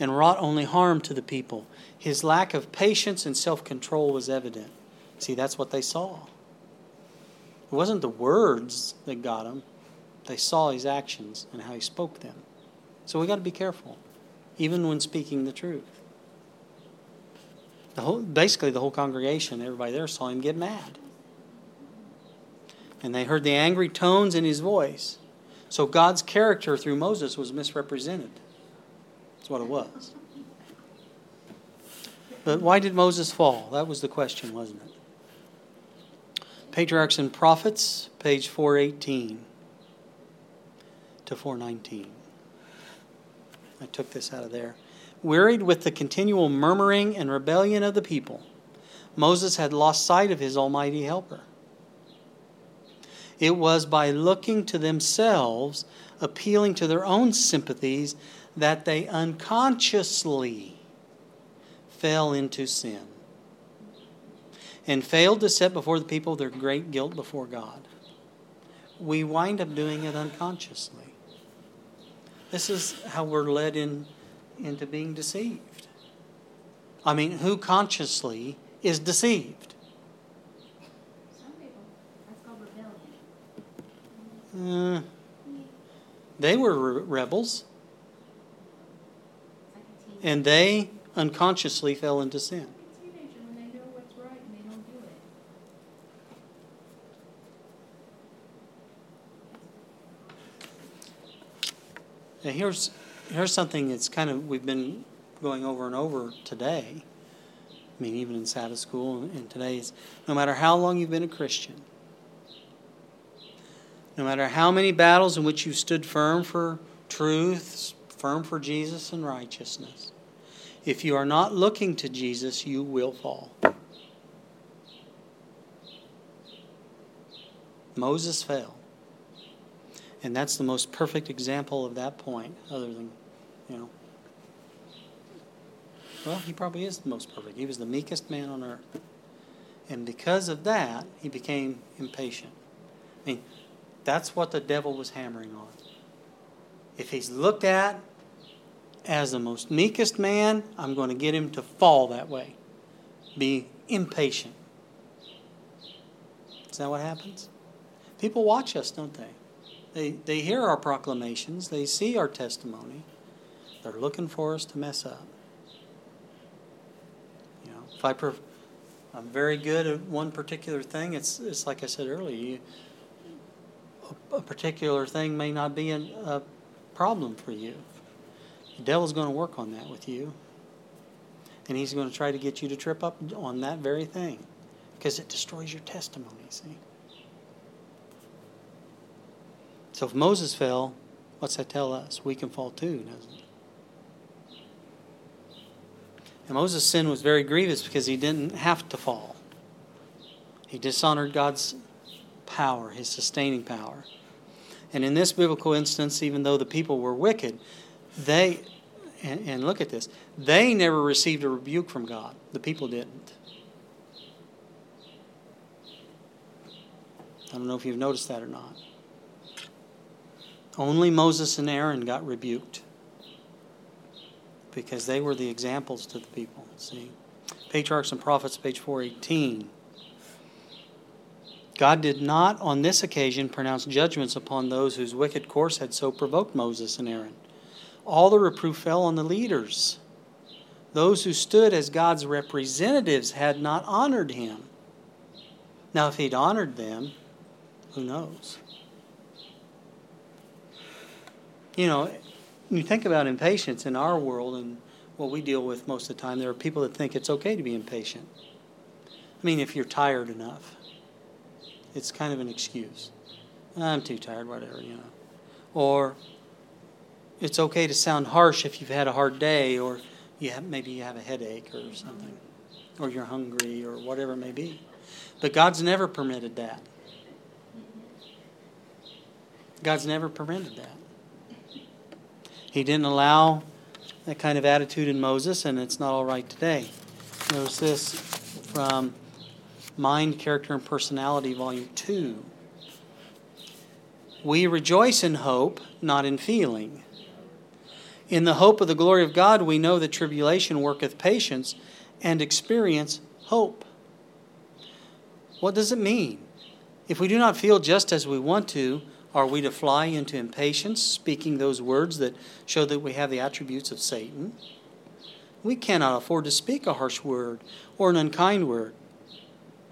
and wrought only harm to the people. His lack of patience and self control was evident. See, that's what they saw. It wasn't the words that got him, they saw his actions and how he spoke them. So we got to be careful even when speaking the truth. The whole, basically, the whole congregation, everybody there saw him get mad. And they heard the angry tones in his voice. So God's character through Moses was misrepresented. That's what it was. But why did Moses fall? That was the question, wasn't it? Patriarchs and Prophets, page 418 to 419. I took this out of there. Wearied with the continual murmuring and rebellion of the people, Moses had lost sight of his almighty helper. It was by looking to themselves, appealing to their own sympathies, that they unconsciously fell into sin and failed to set before the people their great guilt before God. We wind up doing it unconsciously. This is how we're led in, into being deceived. I mean, who consciously is deceived? Some people, that's called rebellion. Uh, they were re- rebels, It's like a teen- and they unconsciously fell into sin. a teenager when they know what's right and they don't do it. Now here's here's something that's kind of we've been going over and over today. I mean, even in Sabbath school and today is no matter how long you've been a Christian, No matter how many battles in which you stood firm for truth, firm for Jesus and righteousness, if you are not looking to Jesus, you will fall. Moses fell. And that's the most perfect example of that point, other than, you know. Well, he probably is the most perfect. He was the meekest man on earth. And because of that, he became impatient. I mean, that's what the devil was hammering on. If he's looked at as the most meekest man, I'm going to get him to fall that way. Be impatient. Is that what happens? People watch us, don't they? They, they hear our proclamations, they see our testimony. They're looking for us to mess up. You know, if I prov- I'm very good at one particular thing, it's, it's like I said earlier, you, a, a particular thing may not be an, a problem for you. The devil's going to work on that with you. And he's going to try to get you to trip up on that very thing because it destroys your testimony, see? So if Moses fell, what's that tell us? We can fall too, doesn't it? And Moses' sin was very grievous because he didn't have to fall. He dishonored God's power, his sustaining power. And in this biblical instance, even though the people were wicked, they, and, and look at this, they never received a rebuke from God. The people didn't. I don't know if you've noticed that or not. Only Moses and Aaron got rebuked because they were the examples to the people. See? Patriarchs and Prophets, page 418. God did not on this occasion pronounce judgments upon those whose wicked course had so provoked Moses and Aaron. All the reproof fell on the leaders. Those who stood as God's representatives had not honored him. Now, if he'd honored them, who knows? You know, you think about impatience in our world and what we deal with most of the time, there are people that think it's okay to be impatient. I mean, if you're tired enough, it's kind of an excuse. I'm too tired, whatever, you know. Or it's okay to sound harsh if you've had a hard day or you have, maybe you have a headache or something, or you're hungry or whatever it may be. But God's never permitted that. God's never permitted that. He didn't allow that kind of attitude in Moses, and it's not all right today. Notice this from Mind, Character, and Personality, Volume 2. We rejoice in hope, not in feeling. In the hope of the glory of God, we know that tribulation worketh patience and experience hope. What does it mean? If we do not feel just as we want to, are we to fly into impatience, speaking those words that show that we have the attributes of Satan? We cannot afford to speak a harsh word or an unkind word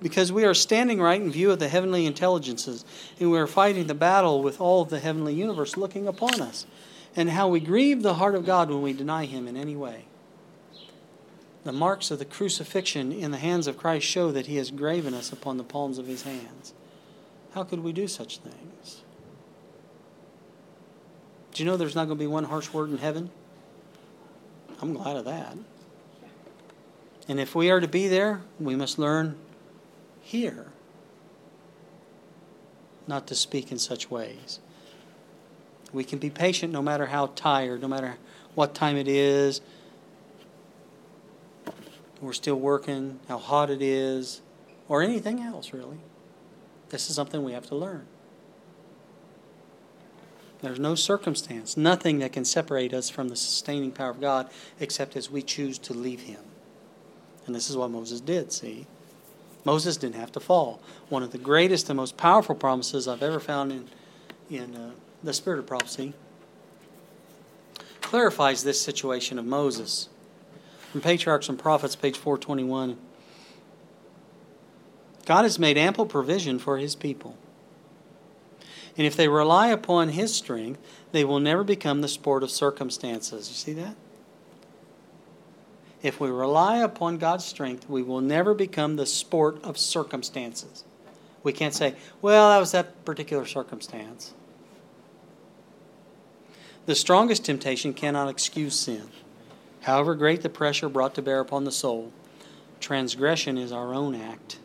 because we are standing right in view of the heavenly intelligences and we are fighting the battle with all of the heavenly universe looking upon us and how we grieve the heart of God when we deny Him in any way. The marks of the crucifixion in the hands of Christ show that He has graven us upon the palms of His hands. How could we do such things? Do you know there's not going to be one harsh word in heaven? I'm glad of that. And if we are to be there, we must learn here not to speak in such ways. We can be patient no matter how tired, no matter what time it is. We're still working, how hot it is, or anything else, really. This is something we have to learn. There's no circumstance, nothing that can separate us from the sustaining power of God except as we choose to leave Him. And this is what Moses did, see? Moses didn't have to fall. One of the greatest and most powerful promises I've ever found in, in uh, the Spirit of Prophecy clarifies this situation of Moses. From Patriarchs and Prophets, page 421. God has made ample provision for His people. And if they rely upon His strength, they will never become the sport of circumstances. You see that? If we rely upon God's strength, we will never become the sport of circumstances. We can't say, well, that was that particular circumstance. The strongest temptation cannot excuse sin. However great the pressure brought to bear upon the soul, transgression is our own act.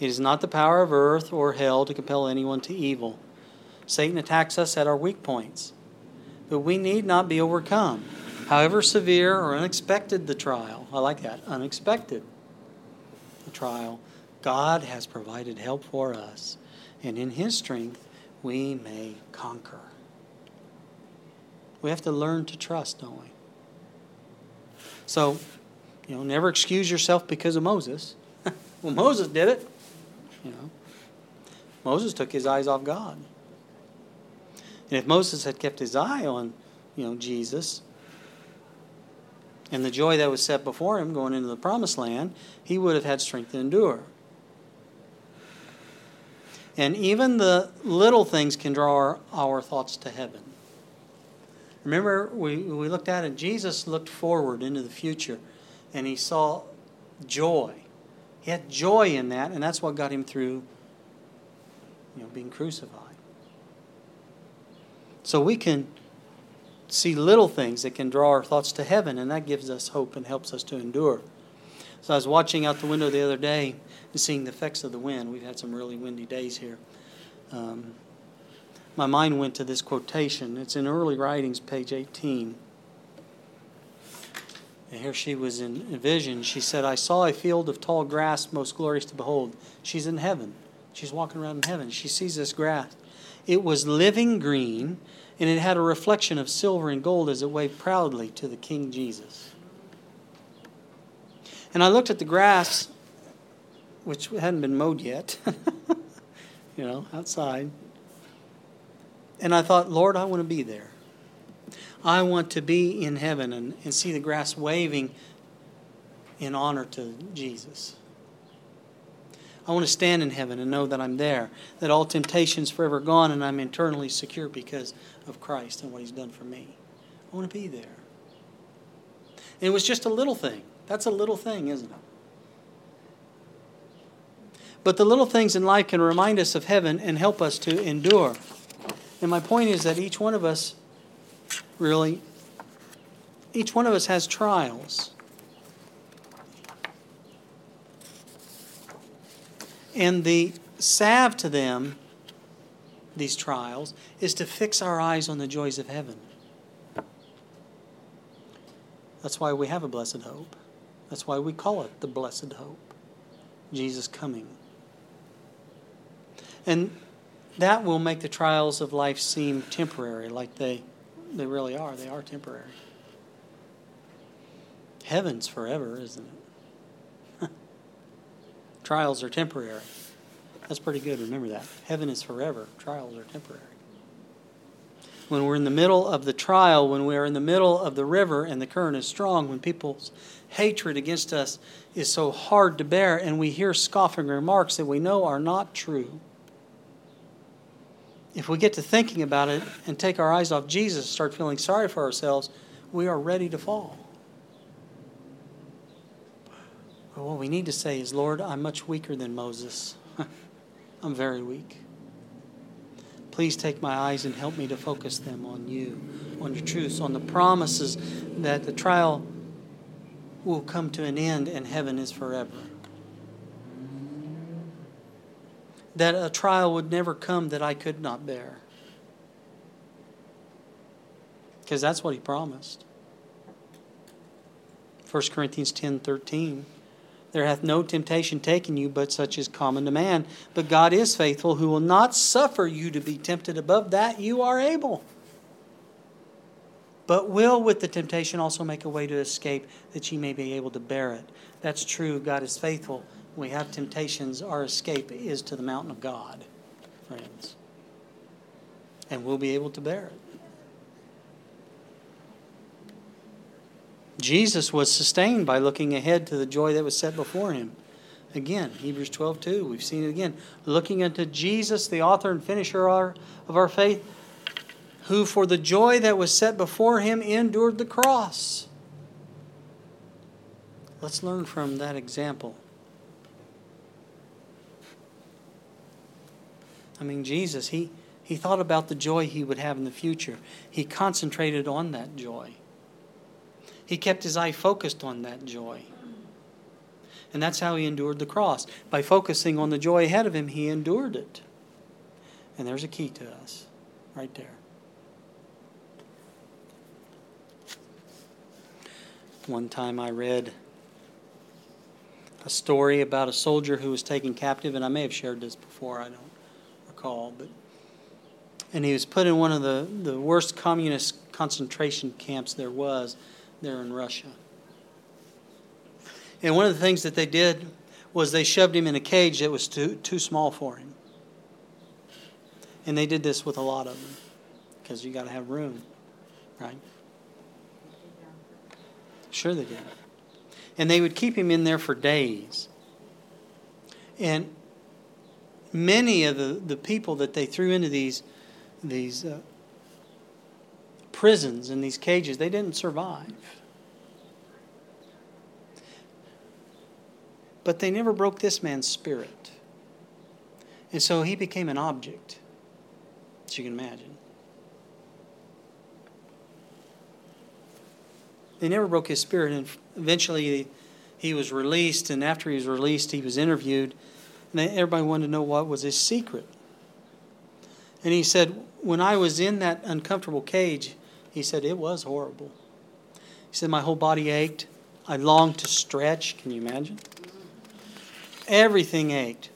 It is not the power of earth or hell to compel anyone to evil. Satan attacks us at our weak points, but we need not be overcome. However severe or unexpected the trial, I like that, unexpected the trial, God has provided help for us, and in His strength we may conquer. We have to learn to trust, don't we? So, you know, never excuse yourself because of Moses. well, Moses did it. You know, Moses took his eyes off God. And if Moses had kept his eye on, you know, Jesus and the joy that was set before him going into the promised land, he would have had strength to endure. And even the little things can draw our, our thoughts to heaven. Remember, we, we looked at it, Jesus looked forward into the future and he saw joy. He had joy in that, and that's what got him through you know, being crucified. So we can see little things that can draw our thoughts to heaven, and that gives us hope and helps us to endure. So I was watching out the window the other day and seeing the effects of the wind. We've had some really windy days here. Um, my mind went to this quotation. It's in Early Writings, page 18. And here she was in a vision. She said, I saw a field of tall grass most glorious to behold. She's in heaven. She's walking around in heaven. She sees this grass. It was living green, and it had a reflection of silver and gold as it waved proudly to the King Jesus. And I looked at the grass, which hadn't been mowed yet, you know, outside. And I thought, Lord, I want to be there. I want to be in heaven and, and see the grass waving in honor to Jesus. I want to stand in heaven and know that I'm there, that all temptation's forever gone and I'm eternally secure because of Christ and what He's done for me. I want to be there. And it was just a little thing. That's a little thing, isn't it? But the little things in life can remind us of heaven and help us to endure. And my point is that each one of us, really, each one of us has trials. And the salve to them, these trials, is to fix our eyes on the joys of heaven. That's why we have a blessed hope. That's why we call it the blessed hope. Jesus coming. And that will make the trials of life seem temporary, like they, they really are. They are temporary. Heaven's forever, isn't it? trials are temporary. That's pretty good. Remember that. Heaven is forever. Trials are temporary. When we're in the middle of the trial, when we are in the middle of the river and the current is strong, when people's hatred against us is so hard to bear, and we hear scoffing remarks that we know are not true if we get to thinking about it and take our eyes off Jesus, start feeling sorry for ourselves, we are ready to fall. But what we need to say is, Lord, I'm much weaker than Moses. I'm very weak. Please take my eyes and help me to focus them on you, on your truths, on the promises that the trial will come to an end and heaven is forever. That a trial would never come that I could not bear. Because that's what he promised. 1 Corinthians 10 13. There hath no temptation taken you but such as common to man. But God is faithful, who will not suffer you to be tempted above that you are able. But will with the temptation also make a way to escape that ye may be able to bear it. That's true. God is faithful we have temptations, our escape is to the mountain of God, friends. And we'll be able to bear it. Jesus was sustained by looking ahead to the joy that was set before him. Again, Hebrews 12, 2, we've seen it again. Looking unto Jesus, the author and finisher of our faith, who for the joy that was set before him endured the cross. Let's learn from that example. I mean, Jesus, he, he thought about the joy he would have in the future. He concentrated on that joy. He kept his eye focused on that joy. And that's how he endured the cross. By focusing on the joy ahead of him, he endured it. And there's a key to us right there. One time I read a story about a soldier who was taken captive, and I may have shared this before, I don't recall, but and he was put in one of the, the worst communist concentration camps there was there in Russia. And one of the things that they did was they shoved him in a cage that was too, too small for him. And they did this with a lot of them because you got to have room, right? Sure, they did. And they would keep him in there for days. And many of the, the people that they threw into these, these uh, prisons and these cages, they didn't survive. But they never broke this man's spirit. And so he became an object, as you can imagine. They never broke his spirit, and eventually he was released. And after he was released, he was interviewed, and everybody wanted to know what was his secret. And he said, When I was in that uncomfortable cage, he said, it was horrible. He said, My whole body ached. I longed to stretch. Can you imagine? Everything ached.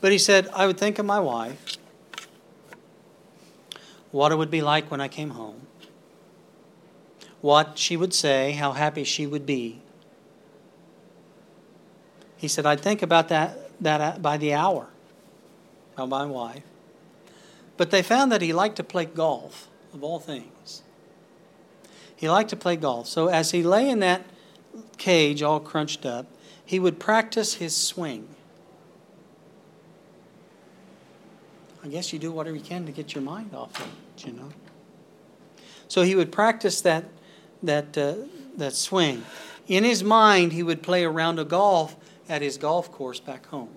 But he said, I would think of my wife, what it would be like when I came home what she would say, how happy she would be. He said, I'd think about that, that by the hour about my wife. But they found that he liked to play golf, of all things. He liked to play golf. So as he lay in that cage, all crunched up, he would practice his swing. I guess you do whatever you can to get your mind off it, you know. So he would practice that that, uh, that swing. In his mind, he would play a round of golf at his golf course back home.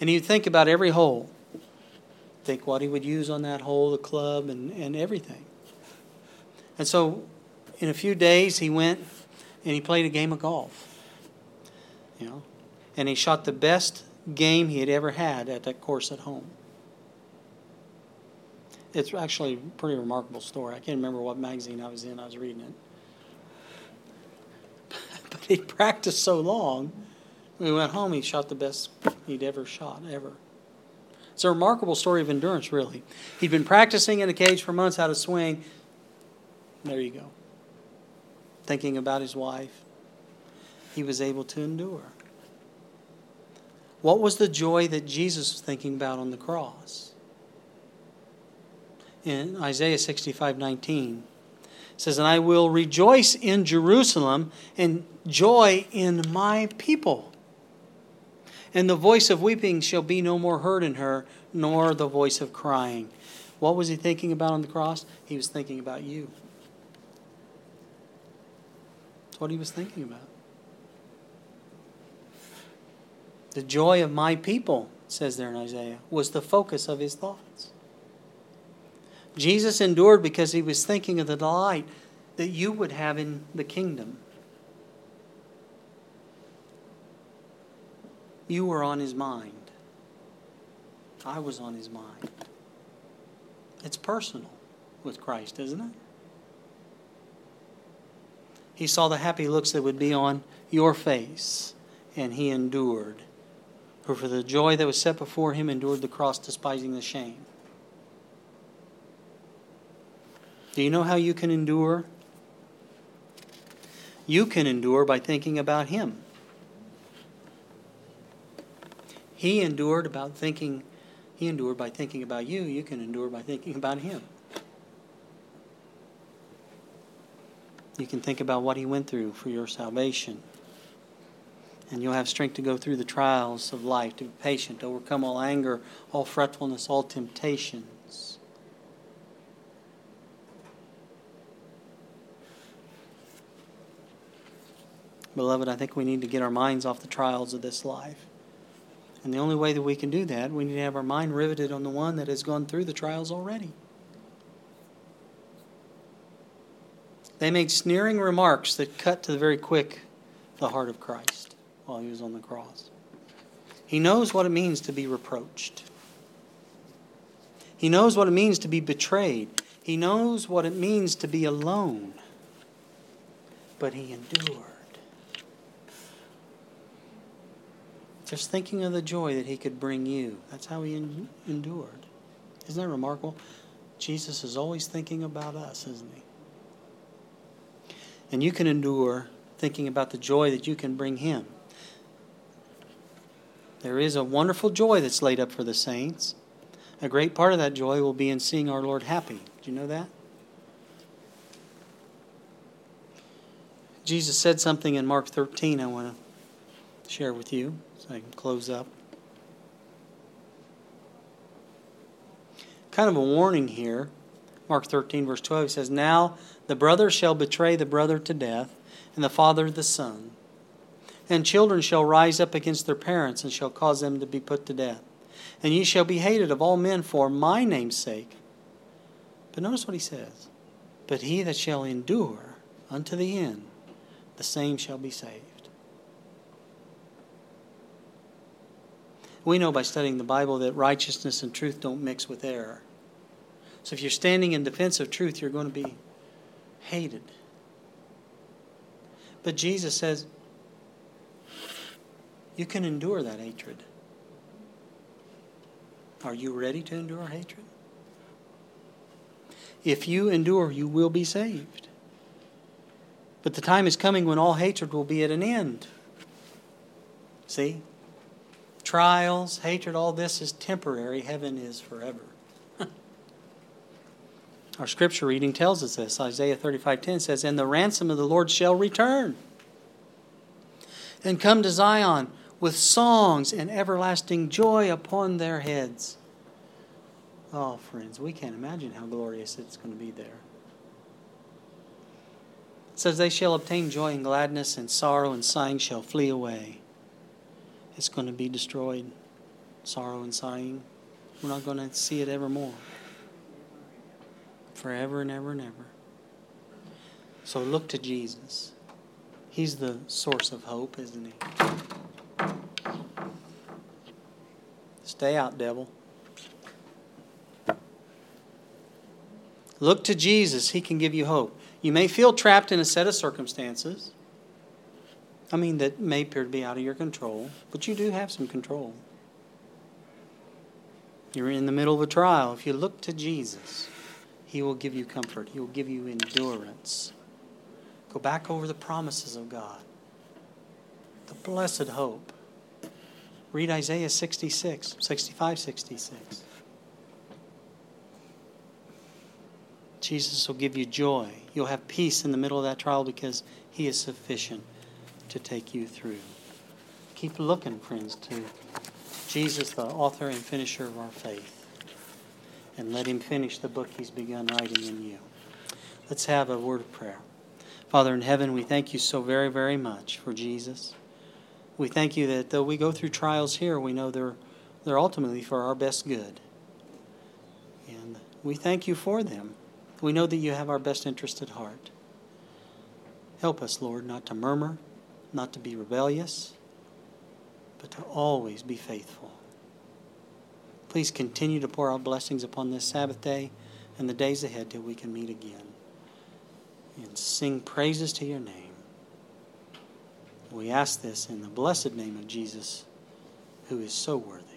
And he'd think about every hole, think what he would use on that hole, the club, and, and everything. And so, in a few days, he went and he played a game of golf. You know, and he shot the best game he had ever had at that course at home it's actually a pretty remarkable story. I can't remember what magazine I was in. I was reading it. but he practiced so long. When he went home, he shot the best he'd ever shot, ever. It's a remarkable story of endurance, really. He'd been practicing in a cage for months how to swing. There you go. Thinking about his wife, he was able to endure. What was the joy that Jesus was thinking about on the cross? in Isaiah 65 19. Says, And I will rejoice in Jerusalem and joy in my people. And the voice of weeping shall be no more heard in her, nor the voice of crying. What was he thinking about on the cross? He was thinking about you. That's what he was thinking about. The joy of my people, says there in Isaiah, was the focus of his thoughts. Jesus endured because he was thinking of the delight that you would have in the kingdom. You were on his mind. I was on his mind. It's personal with Christ, isn't it? He saw the happy looks that would be on your face, and he endured. For for the joy that was set before him endured the cross, despising the shame. Do you know how you can endure? You can endure by thinking about Him. He endured about thinking, He endured by thinking about you. You can endure by thinking about Him. You can think about what He went through for your salvation. And you'll have strength to go through the trials of life, to be patient, to overcome all anger, all fretfulness, all temptation. Beloved, I think we need to get our minds off the trials of this life And the only way that we can do that, we need to have our mind riveted on the one that has gone through the trials already. They made sneering remarks that cut to the very quick the heart of Christ while he was on the cross. He knows what it means to be reproached. He knows what it means to be betrayed. He knows what it means to be alone. But he endured. Just thinking of the joy that he could bring you. That's how he en- endured. Isn't that remarkable? Jesus is always thinking about us, isn't he? And you can endure thinking about the joy that you can bring him. There is a wonderful joy that's laid up for the saints. A great part of that joy will be in seeing our Lord happy. Do you know that? Jesus said something in Mark 13 I want to share with you so I can close up. Kind of a warning here. Mark 13, verse 12, he says, Now the brother shall betray the brother to death, and the father the son. And children shall rise up against their parents, and shall cause them to be put to death. And ye shall be hated of all men for my name's sake. But notice what he says But he that shall endure unto the end, the same shall be saved. We know by studying the Bible that righteousness and truth don't mix with error. So if you're standing in defense of truth, you're going to be hated. But Jesus says, you can endure that hatred. Are you ready to endure hatred? If you endure, you will be saved. But the time is coming when all hatred will be at an end. See? Trials, hatred, all this is temporary. Heaven is forever. Our scripture reading tells us this. Isaiah 35:10 says, "And the ransom of the Lord shall return and come to Zion with songs and everlasting joy upon their heads." Oh, friends, we can't imagine how glorious it's going to be there. It says, They shall obtain joy and gladness, and sorrow and sighing shall flee away. It's going to be destroyed. Sorrow and sighing. We're not going to see it evermore forever and ever and ever. So look to Jesus. He's the source of hope, isn't he? Stay out, devil. Look to Jesus. He can give you hope. You may feel trapped in a set of circumstances. I mean, that may appear to be out of your control, but you do have some control. You're in the middle of a trial. If you look to Jesus, he will give you comfort. He will give you endurance. Go back over the promises of God, the blessed hope. Read Isaiah 66, 65, 66. Jesus will give you joy. You'll have peace in the middle of that trial because He is sufficient to take you through. Keep looking, friends, to Jesus, the author and finisher of our faith and let Him finish the book He's begun writing in you. Let's have a word of prayer. Father in heaven, we thank you so very, very much for Jesus. We thank you that though we go through trials here, we know they're, they're ultimately for our best good. And we thank you for them. We know that you have our best interest at heart. Help us, Lord, not to murmur, not to be rebellious, but to always be faithful. Please continue to pour out blessings upon this Sabbath day and the days ahead till we can meet again and sing praises to your name. We ask this in the blessed name of Jesus, who is so worthy.